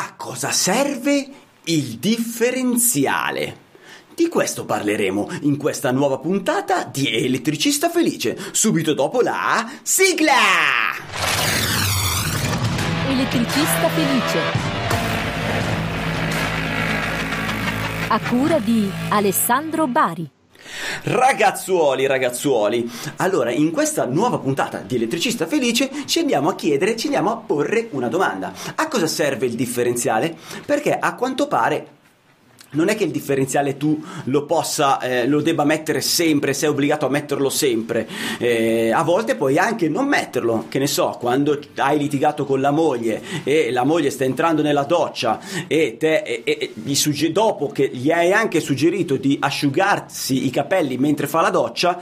A cosa serve il differenziale? Di questo parleremo in questa nuova puntata di Elettricista Felice, subito dopo la sigla! Elettricista Felice. A cura di Alessandro Bari. Ragazzuoli, ragazzuoli, allora in questa nuova puntata di Elettricista Felice ci andiamo a chiedere, ci andiamo a porre una domanda. A cosa serve il differenziale? Perché a quanto pare non è che il differenziale tu lo possa, eh, lo debba mettere sempre, sei obbligato a metterlo sempre. Eh, a volte puoi anche non metterlo, che ne so, quando hai litigato con la moglie e la moglie sta entrando nella doccia e te e, e, gli sugge- dopo che gli hai anche suggerito di asciugarsi i capelli mentre fa la doccia,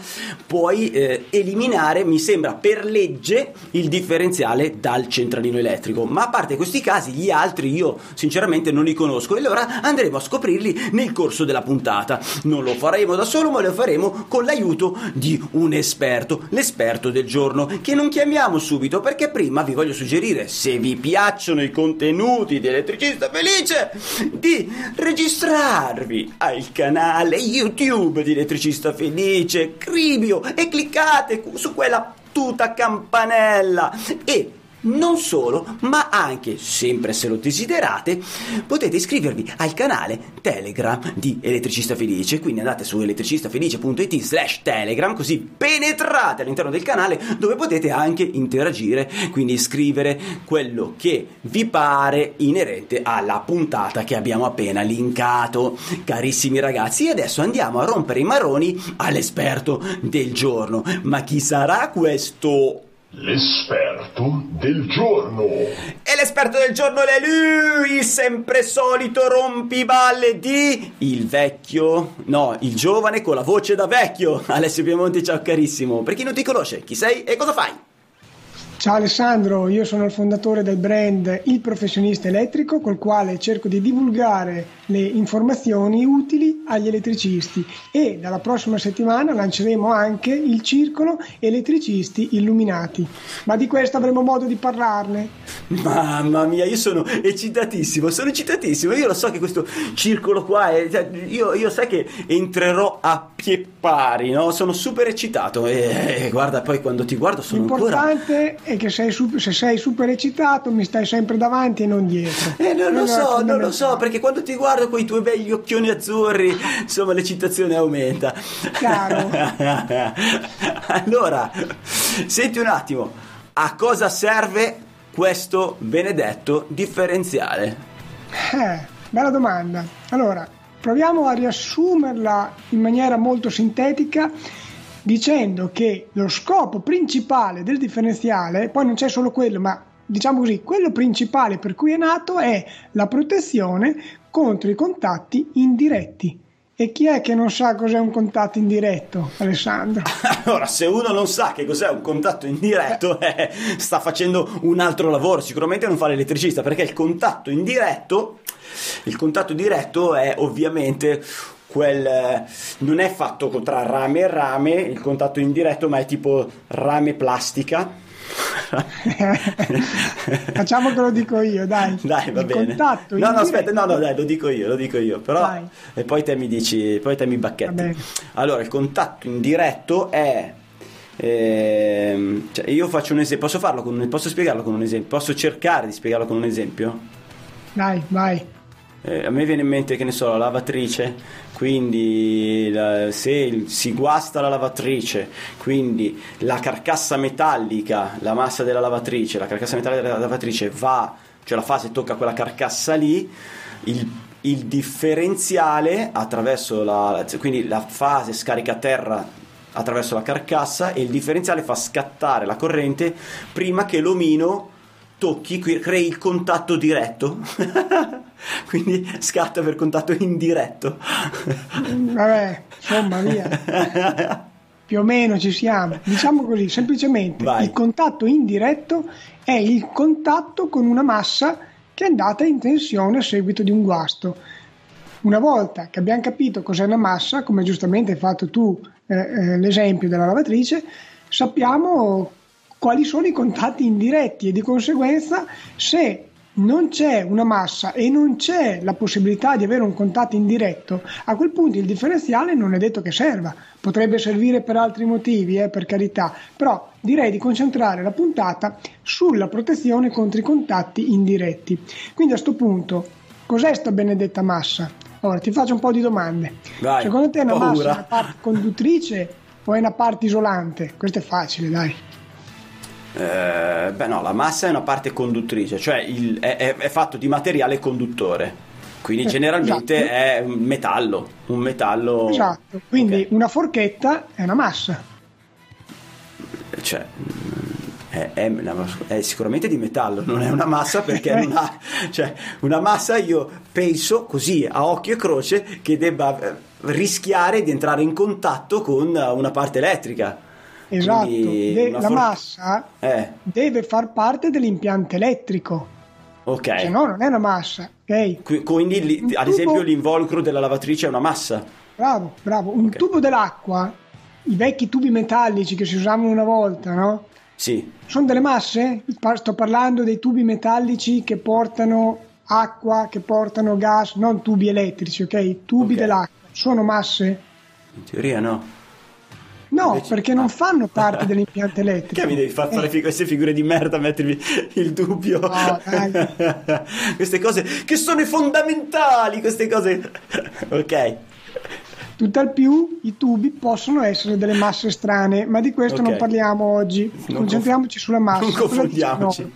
puoi eh, eliminare, mi sembra per legge, il differenziale dal centralino elettrico. Ma a parte questi casi, gli altri io sinceramente non li conosco e allora andremo a scoprire scoprirli nel corso della puntata. Non lo faremo da solo, ma lo faremo con l'aiuto di un esperto, l'esperto del giorno, che non chiamiamo subito perché prima vi voglio suggerire, se vi piacciono i contenuti di Elettricista Felice, di registrarvi al canale YouTube di Elettricista Felice, Cribio, e cliccate su quella tuta campanella e non solo, ma anche, sempre se lo desiderate, potete iscrivervi al canale Telegram di Elettricista Felice. Quindi andate su elettricistafelice.it slash Telegram, così penetrate all'interno del canale dove potete anche interagire, quindi scrivere quello che vi pare inerente alla puntata che abbiamo appena linkato. Carissimi ragazzi, adesso andiamo a rompere i maroni all'esperto del giorno. Ma chi sarà questo L'esperto del giorno. E l'esperto del giorno è lui, il sempre solito rompiballe di il vecchio, no, il giovane con la voce da vecchio. Alessio Piemonti, ciao carissimo. Per chi non ti conosce, chi sei e cosa fai? Ciao Alessandro, io sono il fondatore del brand Il Professionista Elettrico col quale cerco di divulgare le informazioni utili agli elettricisti e dalla prossima settimana lanceremo anche il circolo Elettricisti Illuminati. Ma di questo avremo modo di parlarne. Mamma mia, io sono eccitatissimo, sono eccitatissimo. Io lo so che questo circolo qua è. Cioè, io, io sai che entrerò a pie pari, no? Sono super eccitato. E, e guarda, poi quando ti guardo sono L'importante ancora. È che sei super, se sei super eccitato mi stai sempre davanti e non dietro. Eh, non lo so, non lo so, perché quando ti guardo quei tuoi begli occhioni azzurri, insomma, l'eccitazione aumenta. Chiaro. allora, senti un attimo, a cosa serve questo benedetto differenziale? Eh, bella domanda. Allora, proviamo a riassumerla in maniera molto sintetica dicendo che lo scopo principale del differenziale, poi non c'è solo quello, ma diciamo così, quello principale per cui è nato è la protezione contro i contatti indiretti. E chi è che non sa cos'è un contatto indiretto, Alessandro? Allora, se uno non sa che cos'è un contatto indiretto, eh, sta facendo un altro lavoro, sicuramente non fa l'elettricista, perché il contatto indiretto, il contatto diretto è ovviamente quel eh, non è fatto tra rame e rame, il contatto indiretto, ma è tipo rame plastica. Facciamo che lo dico io, dai. Dai, va Il bene. contatto no, no, aspetta, no, no, dai, lo dico io, lo dico io. Però, Dai. e poi te mi dici, poi te mi bacchetti. Allora, il contatto indiretto è. ehm, cioè, io faccio un esempio, posso farlo con un, posso spiegarlo con un esempio? Posso cercare di spiegarlo con un esempio? Dai, vai. Eh, a me viene in mente che ne so, la lavatrice, quindi se si guasta la lavatrice, quindi la carcassa metallica, la massa della lavatrice, la carcassa metallica della lavatrice va, cioè la fase tocca quella carcassa lì, il, il differenziale attraverso la, quindi la fase scarica terra attraverso la carcassa e il differenziale fa scattare la corrente prima che l'omino tocchi, crei il contatto diretto. Quindi scatta per contatto indiretto. Vabbè, insomma, via. Più o meno ci siamo. Diciamo così, semplicemente Vai. il contatto indiretto è il contatto con una massa che è andata in tensione a seguito di un guasto. Una volta che abbiamo capito cos'è una massa, come giustamente hai fatto tu eh, eh, l'esempio della lavatrice, sappiamo quali sono i contatti indiretti e di conseguenza se non c'è una massa e non c'è la possibilità di avere un contatto indiretto, a quel punto il differenziale non è detto che serva. Potrebbe servire per altri motivi, eh, per carità, però direi di concentrare la puntata sulla protezione contro i contatti indiretti. Quindi a questo punto, cos'è sta benedetta massa? Ora ti faccio un po' di domande. Vai, Secondo te è una paura. massa è una parte conduttrice o è una parte isolante? Questo è facile, dai. Eh, beh no, la massa è una parte conduttrice, cioè il- è, è- è fatto di materiale conduttore, quindi Eh, generalmente esatto. è un metallo, un metallo... Esatto, quindi Ok. una forchetta è una massa. Cioè, è, è è sicuramente di metallo, non è una massa perché Eh. non ha... Cioè, una massa io penso così a occhio e croce che debba rischiare di entrare in contatto con una parte elettrica. Esatto, De- la for- massa Eh, deve far parte dell'impianto elettrico, ok. se no non è una massa, ok? Qui- Quindi, li- Un ad tubo- esempio, l'involucro della lavatrice è una massa. Bravo, bravo. Un Ok. tubo dell'acqua, i vecchi tubi metallici che si usavano una volta, no? Sì, Sono delle masse? Sto parlando dei tubi metallici che portano acqua, che portano gas, non tubi elettrici, ok? Tubi Ok. dell'acqua. Sono masse? in teoria no. No, Invece- perché non fanno parte dell'impianto elettrico. Che mi devi far fare Eh, queste figure di merda, mettermi il dubbio. No, dai. queste cose che sono fondamentali, queste cose. ok. Tutt'al più i tubi possono essere delle masse strane, ma di questo Ok. non parliamo oggi. Non Concentriamoci sulla massa. Non confondiamoci.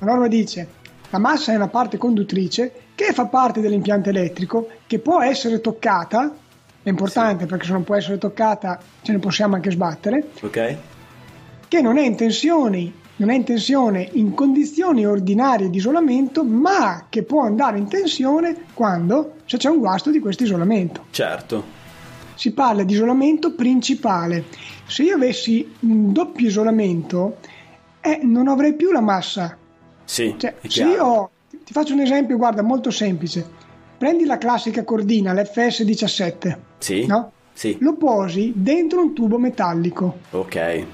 La norma dice la massa è una parte conduttrice che fa parte dell'impianto elettrico, che può essere toccata, è importante perché se non può essere toccata ce ne possiamo anche sbattere, Ok. che non è in tensione, non è in tensione in condizioni ordinarie di isolamento, ma che può andare in tensione quando se c'è un guasto di questo isolamento Certo. si parla di isolamento principale. Se io avessi un doppio isolamento, eh, non avrei più la massa. Sì. Cioè, se io ti faccio un esempio, guarda, molto semplice. Prendi la classica cordina, l'FS17, Sì. no? Sì. Lo posi dentro un tubo metallico. Ok.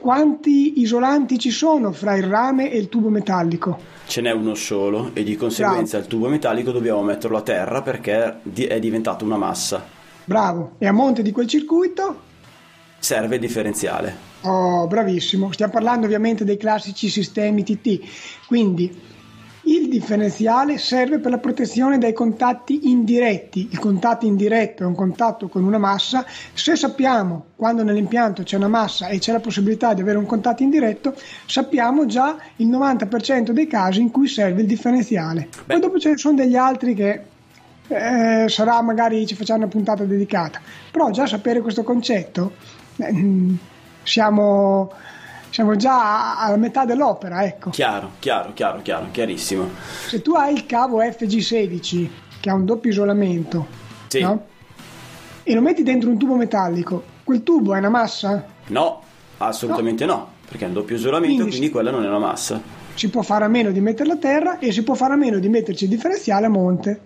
Quanti isolanti ci sono fra il rame e il tubo metallico? Ce n'è uno solo e di conseguenza il tubo metallico dobbiamo metterlo a terra perché è diventato una massa. Bravo. E a monte di quel circuito Serve il differenziale. Oh, bravissimo. Stiamo parlando ovviamente dei classici sistemi TT. Quindi il differenziale serve per la protezione dai contatti indiretti. Il contatto indiretto è un contatto con una massa. Se sappiamo quando nell'impianto c'è una massa e c'è la possibilità di avere un contatto indiretto, sappiamo già il 90% dei casi in cui serve il differenziale. Beh. Poi dopo ce ne sono degli altri che eh, sarà magari ci facciamo una puntata dedicata. Però già sapere questo concetto eh, siamo, siamo già alla metà dell'opera, ecco. Chiaro, chiaro, chiaro, chiaro, chiarissimo. Se tu hai il cavo FG16 che ha un doppio isolamento Sì. no? e lo metti dentro un tubo metallico, quel tubo è una massa? No, assolutamente no, perché è un doppio isolamento, Quindi quindi quella non è una massa. Si può fare a meno di metterla a terra e si può fare a meno di metterci il differenziale a monte.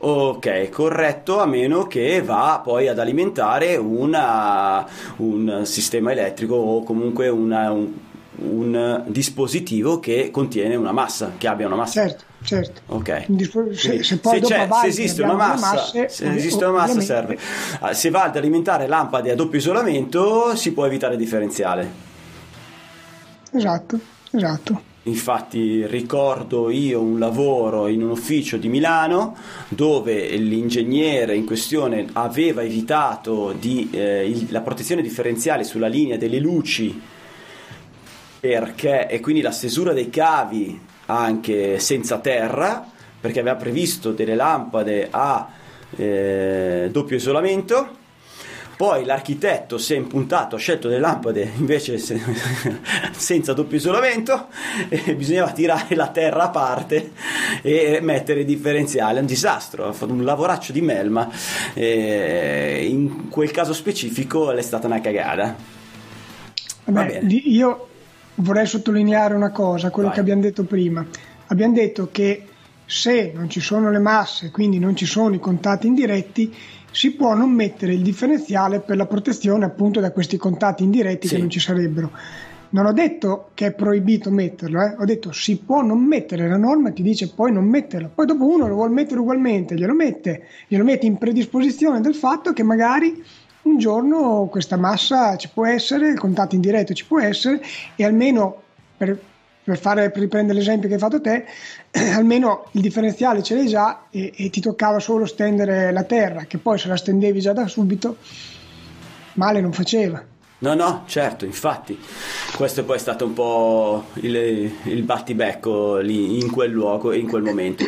Ok, corretto, a meno che va poi ad alimentare una- un sistema elettrico o comunque una- un, un dispositivo che contiene una massa, che abbia una massa. Certo, certo. Ok. Un dispo- se- se valle se esiste una massa, masse, se esiste una massa serve. Ah, Se va ad alimentare lampade a doppio isolamento si può evitare il differenziale. Esatto, esatto. Infatti ricordo io un lavoro in un ufficio di Milano dove l'ingegnere in questione aveva evitato di, eh, il- la protezione differenziale sulla linea delle luci perché, e quindi la stesura dei cavi anche senza terra perché aveva previsto delle lampade a eh, doppio isolamento poi l'architetto si è impuntato, ha scelto delle lampade invece se- senza doppio isolamento e bisognava tirare la terra a parte e mettere il differenziale. È un disastro, ha fatto un lavoraccio di melma. E in quel caso specifico è stata una cagata. Va Vabbè, io vorrei sottolineare una cosa, quello Vai. che abbiamo detto prima. Abbiamo detto che se non ci sono le masse, quindi non ci sono i contatti indiretti, si può non mettere il differenziale per la protezione appunto da questi contatti indiretti Sì. che non ci sarebbero. non ho detto che è proibito metterlo, eh? ho detto si può non mettere, la norma ti dice puoi non metterlo, poi dopo uno lo vuole mettere ugualmente, glielo mette, glielo mette in predisposizione del fatto che magari un giorno questa massa ci può essere, il contatto indiretto ci può essere e almeno per, per, fare, riprendere l'esempio che hai fatto te, almeno il differenziale ce l'hai già e, e ti toccava solo stendere la terra, che poi se la stendevi già da subito, male non faceva. No, no, certo, infatti, questo poi è stato un po' il, il battibecco lì in quel luogo e in quel momento.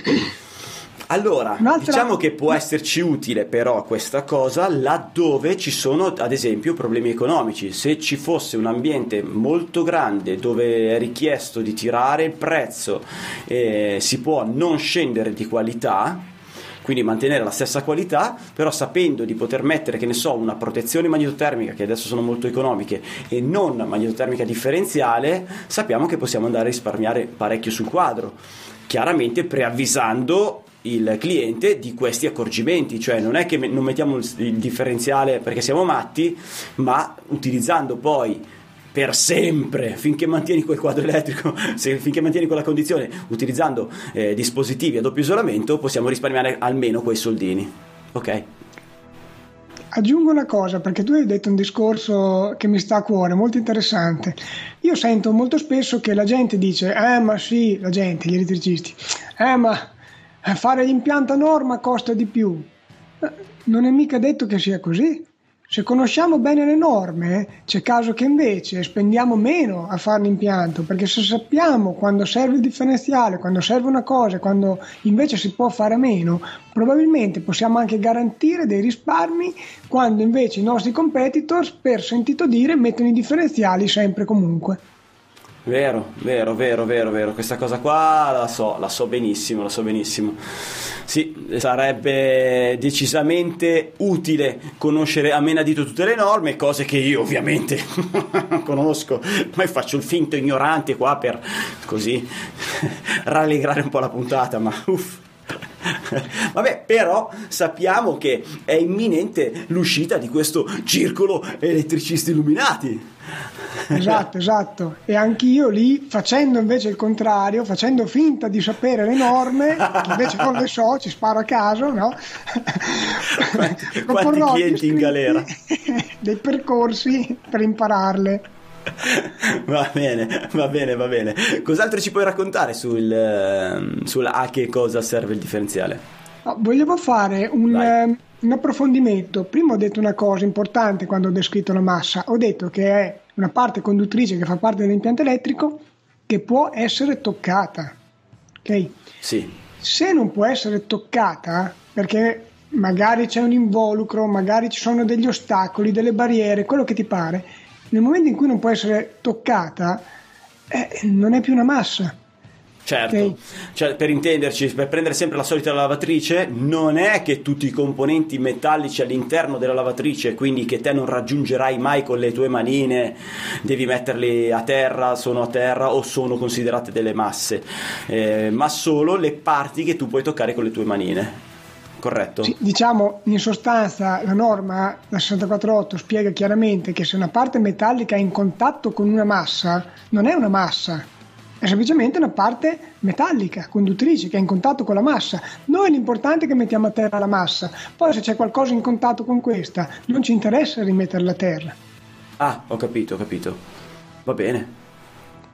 Allora, Un'altra... diciamo che può esserci utile però questa cosa laddove ci sono ad esempio problemi economici. Se ci fosse un ambiente molto grande dove è richiesto di tirare il prezzo, eh, si può non scendere di qualità, quindi mantenere la stessa qualità, però sapendo di poter mettere, che ne so, una protezione magnetotermica, che adesso sono molto economiche, e non magnetotermica differenziale, sappiamo che possiamo andare a risparmiare parecchio sul quadro. Chiaramente preavvisando il cliente di questi accorgimenti, cioè non è che non mettiamo il differenziale perché siamo matti, ma utilizzando poi per sempre finché mantieni quel quadro elettrico, se, finché mantieni quella condizione, utilizzando eh, dispositivi a doppio isolamento, possiamo risparmiare almeno quei soldini. Ok? Aggiungo una cosa perché tu hai detto un discorso che mi sta a cuore, molto interessante. Io sento molto spesso che la gente dice: Eh, ma sì, la gente, gli elettricisti, eh, ma fare l'impianto a norma costa di più. Eh, non è mica detto che sia così. Se conosciamo bene le norme, c'è caso che invece spendiamo meno a fare l'impianto, perché se sappiamo quando serve il differenziale, quando serve una cosa, quando invece si può fare meno, probabilmente possiamo anche garantire dei risparmi quando invece i nostri competitors, per sentito dire, mettono i differenziali sempre comunque. Vero, vero, vero, vero, vero. Questa cosa qua la so, la so benissimo, la so benissimo. Sì, sarebbe decisamente utile conoscere a menadito tutte le norme, cose che io ovviamente non conosco, ma faccio il finto ignorante qua per così rallegrare un po' la puntata, ma uff. Vabbè, però sappiamo che è imminente l'uscita di questo circolo elettricisti illuminati. Esatto, esatto. E anch'io lì, facendo invece il contrario, facendo finta di sapere le norme, invece non le so, ci sparo a caso, no? Quanti, quanti clienti in galera? Dei percorsi per impararle. Va bene, va bene, va bene. Cos'altro ci puoi raccontare sul, ehm, sul a che cosa serve il differenziale? No, volevo fare un, um, un, approfondimento. Prima ho detto una cosa importante quando ho descritto la massa. Ho detto che è una parte conduttrice che fa parte dell'impianto elettrico che può essere toccata. Ok? Sì. Se non può essere toccata, perché magari c'è un involucro, magari ci sono degli ostacoli, delle barriere, quello che ti pare, nel momento in cui non può essere toccata, eh, non è più una massa. Certo, okay. cioè, per intenderci, per prendere sempre la solita lavatrice, non è che tutti i componenti metallici all'interno della lavatrice, quindi che te non raggiungerai mai con le tue manine, devi metterli a terra, sono a terra o sono considerate delle masse, eh, ma solo le parti che tu puoi toccare con le tue manine corretto? Sì, diciamo in sostanza la norma, la 648, spiega chiaramente che se una parte metallica è in contatto con una massa, non è una massa, è semplicemente una parte metallica, conduttrice, che è in contatto con la massa. Noi l'importante è che mettiamo a terra la massa, poi se c'è qualcosa in contatto con questa, non ci interessa rimetterla a terra. Ah, ho capito, ho capito. Va bene.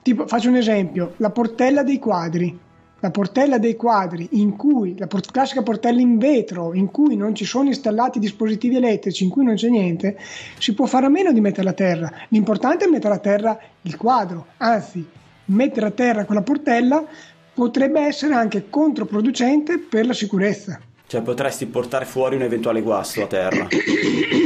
Tipo, faccio un esempio, la portella dei quadri la portella dei quadri in cui la port- classica portella in vetro in cui non ci sono installati dispositivi elettrici in cui non c'è niente si può fare a meno di mettere a terra. L'importante è mettere a terra il quadro anzi mettere a terra quella portella potrebbe essere anche controproducente per la sicurezza. Cioè potresti portare fuori un eventuale guasto a terra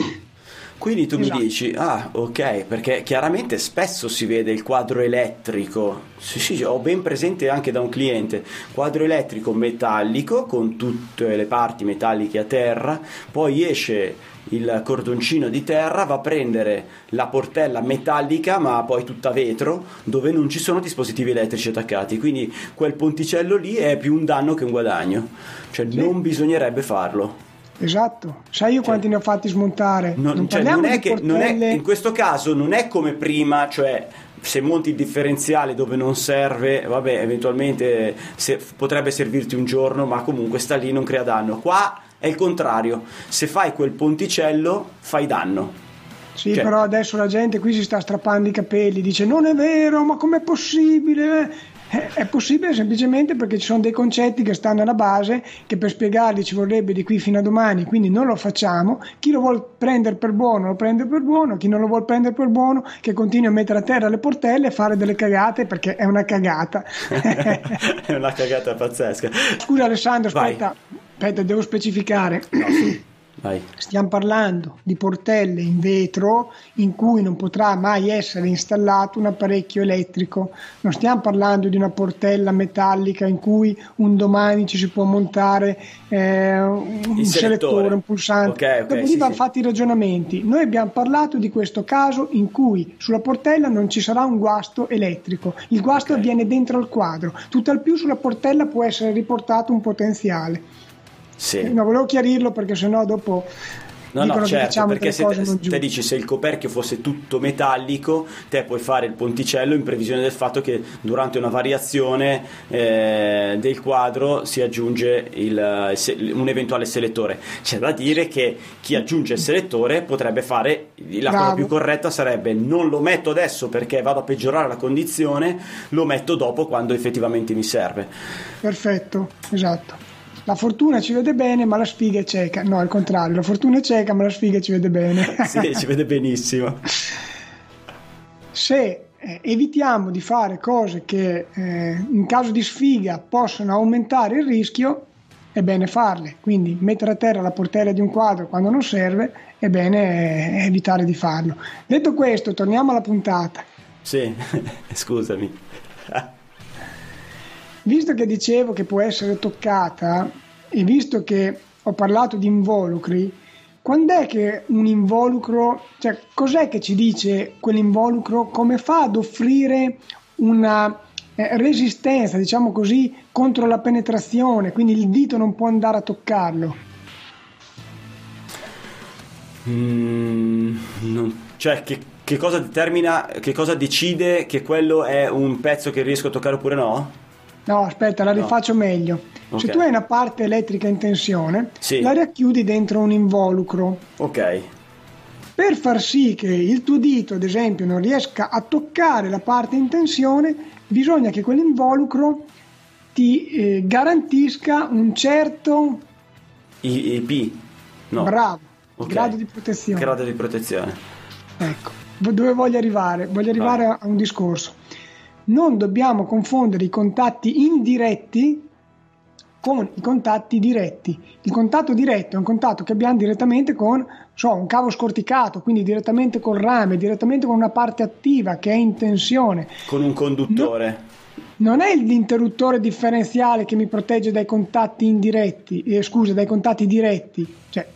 Quindi tu esatto. mi dici, ah ok, perché chiaramente spesso si vede il quadro elettrico, sì, sì, ho ben presente anche da un cliente, quadro elettrico metallico con tutte le parti metalliche a terra, poi esce il cordoncino di terra, va a prendere la portella metallica ma poi tutta vetro dove non ci sono dispositivi elettrici attaccati, quindi quel ponticello lì è più un danno che un guadagno, cioè sì. non bisognerebbe farlo. Esatto, sai io cioè, quanti ne ho fatti smontare? Non, non, cioè, non è che non è, in questo caso non è come prima, cioè se monti il differenziale dove non serve, vabbè, eventualmente se, potrebbe servirti un giorno, ma comunque sta lì, non crea danno. Qua è il contrario, se fai quel ponticello fai danno. Sì, cioè, però adesso la gente qui si sta strappando i capelli, dice non è vero, ma com'è possibile? Eh, è possibile semplicemente perché ci sono dei concetti che stanno alla base che per spiegarli ci vorrebbe di qui fino a domani, quindi non lo facciamo. Chi lo vuole prendere per buono lo prende per buono, chi non lo vuole prendere per buono che continui a mettere a terra le portelle e fare delle cagate perché è una cagata. è una cagata pazzesca. Scusa Alessandro, aspetta, aspetta devo specificare. No, sì. Vai. Stiamo parlando di portelle in vetro in cui non potrà mai essere installato un apparecchio elettrico. Non stiamo parlando di una portella metallica in cui un domani ci si può montare eh, un selettore, un pulsante. Okay, okay, Dopo sì, vanno sì. fatti i ragionamenti. Noi abbiamo parlato di questo caso in cui sulla portella non ci sarà un guasto elettrico. Il guasto okay. avviene dentro al quadro. Tutt'al più sulla portella può essere riportato un potenziale. Sì. No, volevo chiarirlo perché sennò dopo No, no, certo, diciamo perché se te, te, dici se il coperchio fosse tutto metallico, te puoi fare il ponticello in previsione del fatto che durante una variazione eh, del quadro si aggiunge il, un eventuale selettore. C'è da dire che chi aggiunge il selettore potrebbe fare la Bravo. cosa più corretta sarebbe non lo metto adesso perché vado a peggiorare la condizione, lo metto dopo quando effettivamente mi serve. Perfetto, esatto la fortuna ci vede bene ma la sfiga è cieca. No, al contrario, la fortuna è cieca ma la sfiga ci vede bene. sì, ci vede benissimo. Se eh, evitiamo di fare cose che eh, in caso di sfiga possono aumentare il rischio, è bene farle. Quindi mettere a terra la portella di un quadro quando non serve, è bene eh, evitare di farlo. Detto questo, torniamo alla puntata. Sì, scusami. Visto che dicevo che può essere toccata e visto che ho parlato di involucri, quando è che un involucro, cioè cos'è che ci dice quell'involucro, come fa ad offrire una eh, resistenza, diciamo così, contro la penetrazione, quindi il dito non può andare a toccarlo? Mm, non, cioè che, che cosa determina, che cosa decide che quello è un pezzo che riesco a toccare oppure no? No, aspetta, la rifaccio no. meglio. Okay. Se tu hai una parte elettrica in tensione, sì. la racchiudi dentro un involucro. Ok. Per far sì che il tuo dito, ad esempio, non riesca a toccare la parte in tensione, bisogna che quell'involucro ti eh, garantisca un certo IP. No. Bravo. Okay. Grado di protezione. Grado di protezione. Ecco, dove voglio arrivare? Voglio arrivare a un discorso non dobbiamo confondere i contatti indiretti con i contatti diretti. Il contatto diretto è un contatto che abbiamo direttamente con so, un cavo scorticato, quindi direttamente col rame, direttamente con una parte attiva che è in tensione. Con un conduttore. No, non è l'interruttore differenziale che mi protegge dai contatti indiretti, eh, scusa, dai contatti diretti. Cioè,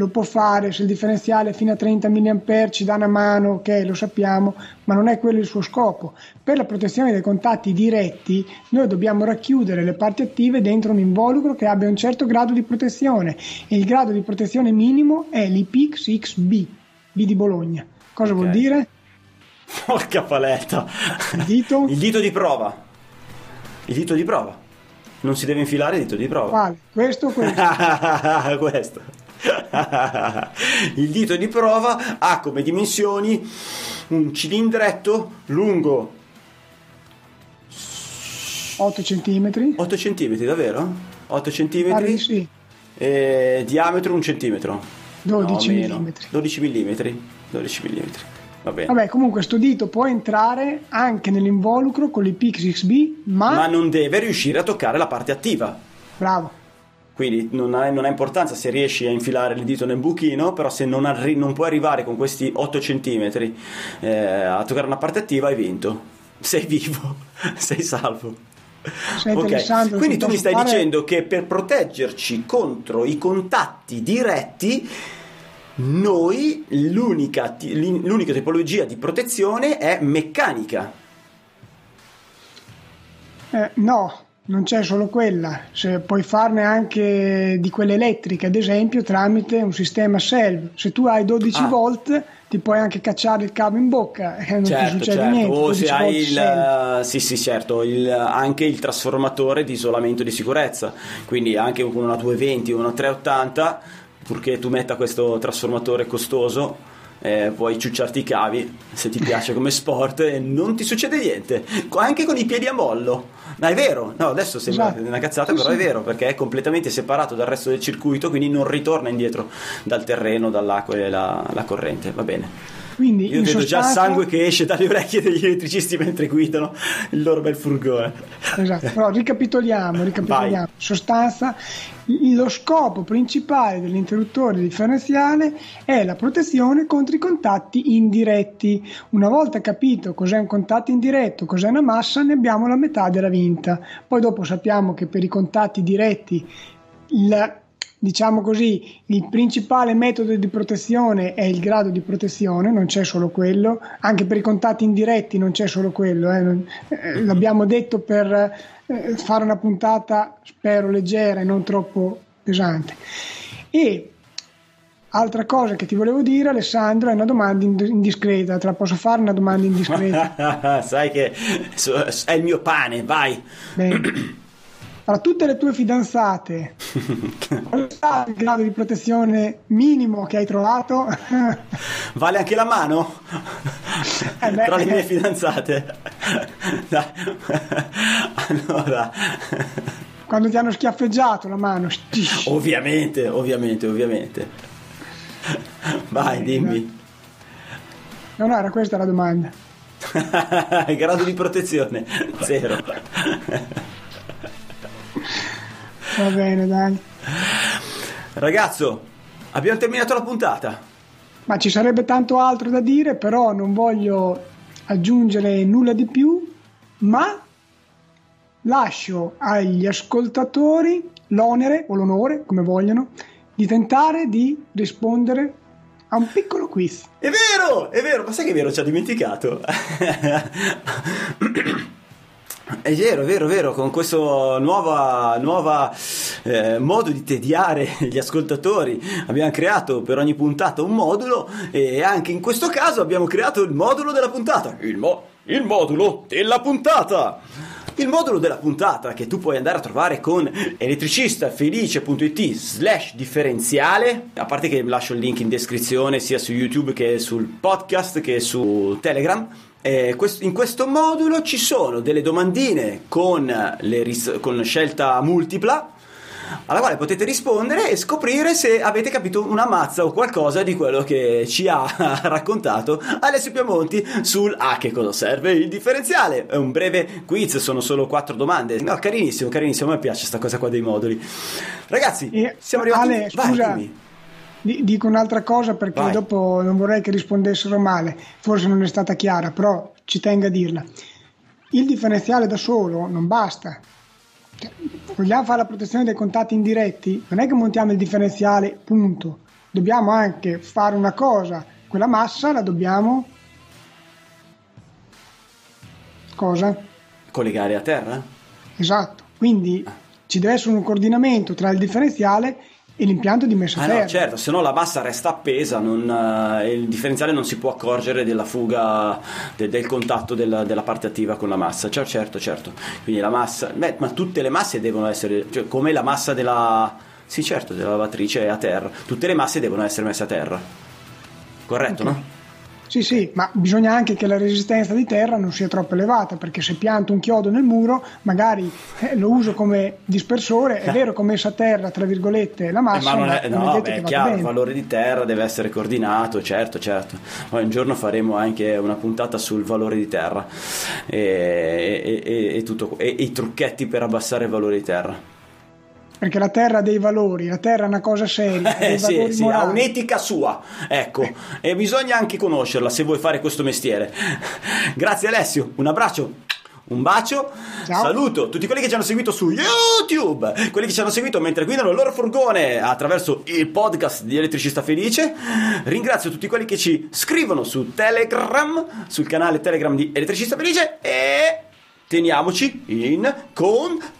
lo può fare, se il differenziale è fino a 30 mA ci dà una mano, ok, lo sappiamo, ma non è quello il suo scopo. Per la protezione dei contatti diretti noi dobbiamo racchiudere le parti attive dentro un involucro che abbia un certo grado di protezione e il grado di protezione minimo è l'IPXXB, B di Bologna. Cosa okay. vuol dire? Porca paletta! Il dito? il dito di prova. Il dito di prova. Non si deve infilare il dito di prova. Quale? Questo o questo? questo. Il dito di prova ha come dimensioni un cilindretto lungo 8 cm 8 cm davvero? 8 cm ah, sì. e diametro un centimetro 12 no, mm 12 mm 12 mm Va bene. Vabbè, comunque sto dito può entrare anche nell'involucro con l'IPXXB, ma... ma non deve riuscire a toccare la parte attiva. Bravo. Quindi non ha, non ha, importanza se riesci a infilare il dito nel buchino, però se non, arri- non puoi arrivare con questi 8 cm eh, a toccare una parte attiva hai vinto. Sei vivo, sei salvo. Okay. Quindi tu mi stai fare... dicendo che per proteggerci contro i contatti diretti, noi l'unica, l'unica tipologia di protezione è meccanica. Eh, no, non c'è solo quella, se puoi farne anche di quelle elettriche, ad esempio, tramite un sistema SELV. Se tu hai 12 Ah. volt, ti puoi anche cacciare il cavo in bocca e non ti Certo, succede certo. niente. O 12 se hai il, SELV. sì, sì, certo, il- anche il trasformatore di isolamento di sicurezza. Quindi anche con una 220 o una 380, purché tu metta questo trasformatore costoso, eh, puoi ciucciarti i cavi se ti piace come sport e non ti succede niente. Anche con i piedi a mollo. Ma è vero, no, adesso sembra Esatto. una cazzata, Sì, però sì. è vero perché è completamente separato dal resto del circuito, quindi non ritorna indietro dal terreno, dall'acqua e la, la corrente. Va bene. Quindi Io vedo già sostanza- sangue che esce dalle orecchie degli elettricisti mentre guidano il loro bel furgone. Esatto, però ricapitoliamo, ricapitoliamo. Vai. In sostanza, lo scopo principale dell'interruttore differenziale è la protezione contro i contatti indiretti. Una volta capito cos'è un contatto indiretto, cos'è una massa, ne abbiamo la metà della vinta. Poi dopo sappiamo che per i contatti diretti il diciamo così, il principale metodo di protezione è il grado di protezione, non c'è solo quello, anche per i contatti indiretti non c'è solo quello, eh, non- eh, l'abbiamo detto per eh, fare una puntata, spero, leggera e non troppo pesante. E altra cosa che ti volevo dire, Alessandro, è una domanda ind- indiscreta, te la posso fare una domanda indiscreta? Sai che è il mio pane, vai. Bene. Tra tutte le tue fidanzate, qual è il grado di protezione minimo che hai trovato? Vale anche la mano? Eh beh. Tra le mie fidanzate. Dai. Allora, Quando ti hanno schiaffeggiato la mano? ovviamente, ovviamente, ovviamente. Vai, dimmi. No, no, era questa la domanda. Grado di protezione zero. Va bene, dai. Ragazzo, abbiamo terminato la puntata. Ma ci sarebbe tanto altro da dire, però non voglio aggiungere nulla di più, ma lascio agli ascoltatori l'onere o l'onore, come vogliono, di tentare di rispondere a un piccolo quiz. È vero, è vero, ma sai che è vero, ci ha dimenticato. È vero, è vero, è vero, con questo nuova, nuova eh, modo di tediare gli ascoltatori abbiamo creato per ogni puntata un modulo e anche in questo caso abbiamo creato il modulo della puntata. Il, mo- il modulo della puntata! Il modulo della puntata che tu puoi andare a trovare con elettricistafelice.it slash differenziale, a parte che lascio il link in descrizione sia su YouTube che sul podcast che su Telegram. Eh, quest- in questo modulo ci sono delle domandine con, ris- con scelta multipla alla quale potete rispondere e scoprire se avete capito una mazza o qualcosa di quello che ci ha raccontato Alessio Piamonti sul a che cosa serve il differenziale. È un breve quiz, sono solo quattro domande. No, carinissimo, carinissimo, a me piace sta cosa qua dei moduli. Ragazzi, E- siamo arrivati... Ale, Vai, scusa. dimmi. Di- Dico un'altra cosa perché Vai. dopo non vorrei che rispondessero male, forse non è stata chiara, però ci tengo a dirla. Il differenziale da solo non basta. Cioè, Vogliamo fare la protezione dei contatti indiretti? Non è che montiamo il differenziale, punto. Dobbiamo anche fare una cosa, quella massa la dobbiamo... Cosa? Collegare a terra? Esatto. Quindi ci deve essere un coordinamento tra il differenziale e l'impianto di messa a Ah terra. no, certo, se no la massa resta appesa, non, eh, il differenziale non si può accorgere della fuga de- del contatto della, della parte attiva con la massa. Cioè, certo, certo. Quindi la massa, beh, ma tutte le masse devono essere, cioè, come la massa della, sì certo, della lavatrice è a terra, tutte le masse devono essere messe a terra. Corretto, Ok. no? Sì, sì, ma bisogna anche che la resistenza di terra non sia troppo elevata, perché se pianto un chiodo nel muro, magari eh, lo uso come dispersore, è vero che ho messo a terra, tra virgolette, la Eh, massa, ma non è, non no, detto beh, è chiaro, il bene. valore di terra deve essere coordinato, certo, certo. Poi un giorno faremo anche una puntata sul valore di terra e, e- e- tutto- e- e i trucchetti per abbassare il valore di terra. Perché la terra ha dei valori, la terra è una cosa seria, Eh, sì, sì, ha un'etica sua, ecco, e bisogna anche conoscerla se vuoi fare questo mestiere. Grazie Alessio, un abbraccio. Un bacio, Ciao. saluto tutti quelli che ci hanno seguito su YouTube, quelli che ci hanno seguito mentre guidano il loro furgone attraverso il podcast di Elettricista Felice. Ringrazio tutti quelli che ci scrivono su Telegram, sul canale Telegram di Elettricista Felice e teniamoci in contatto.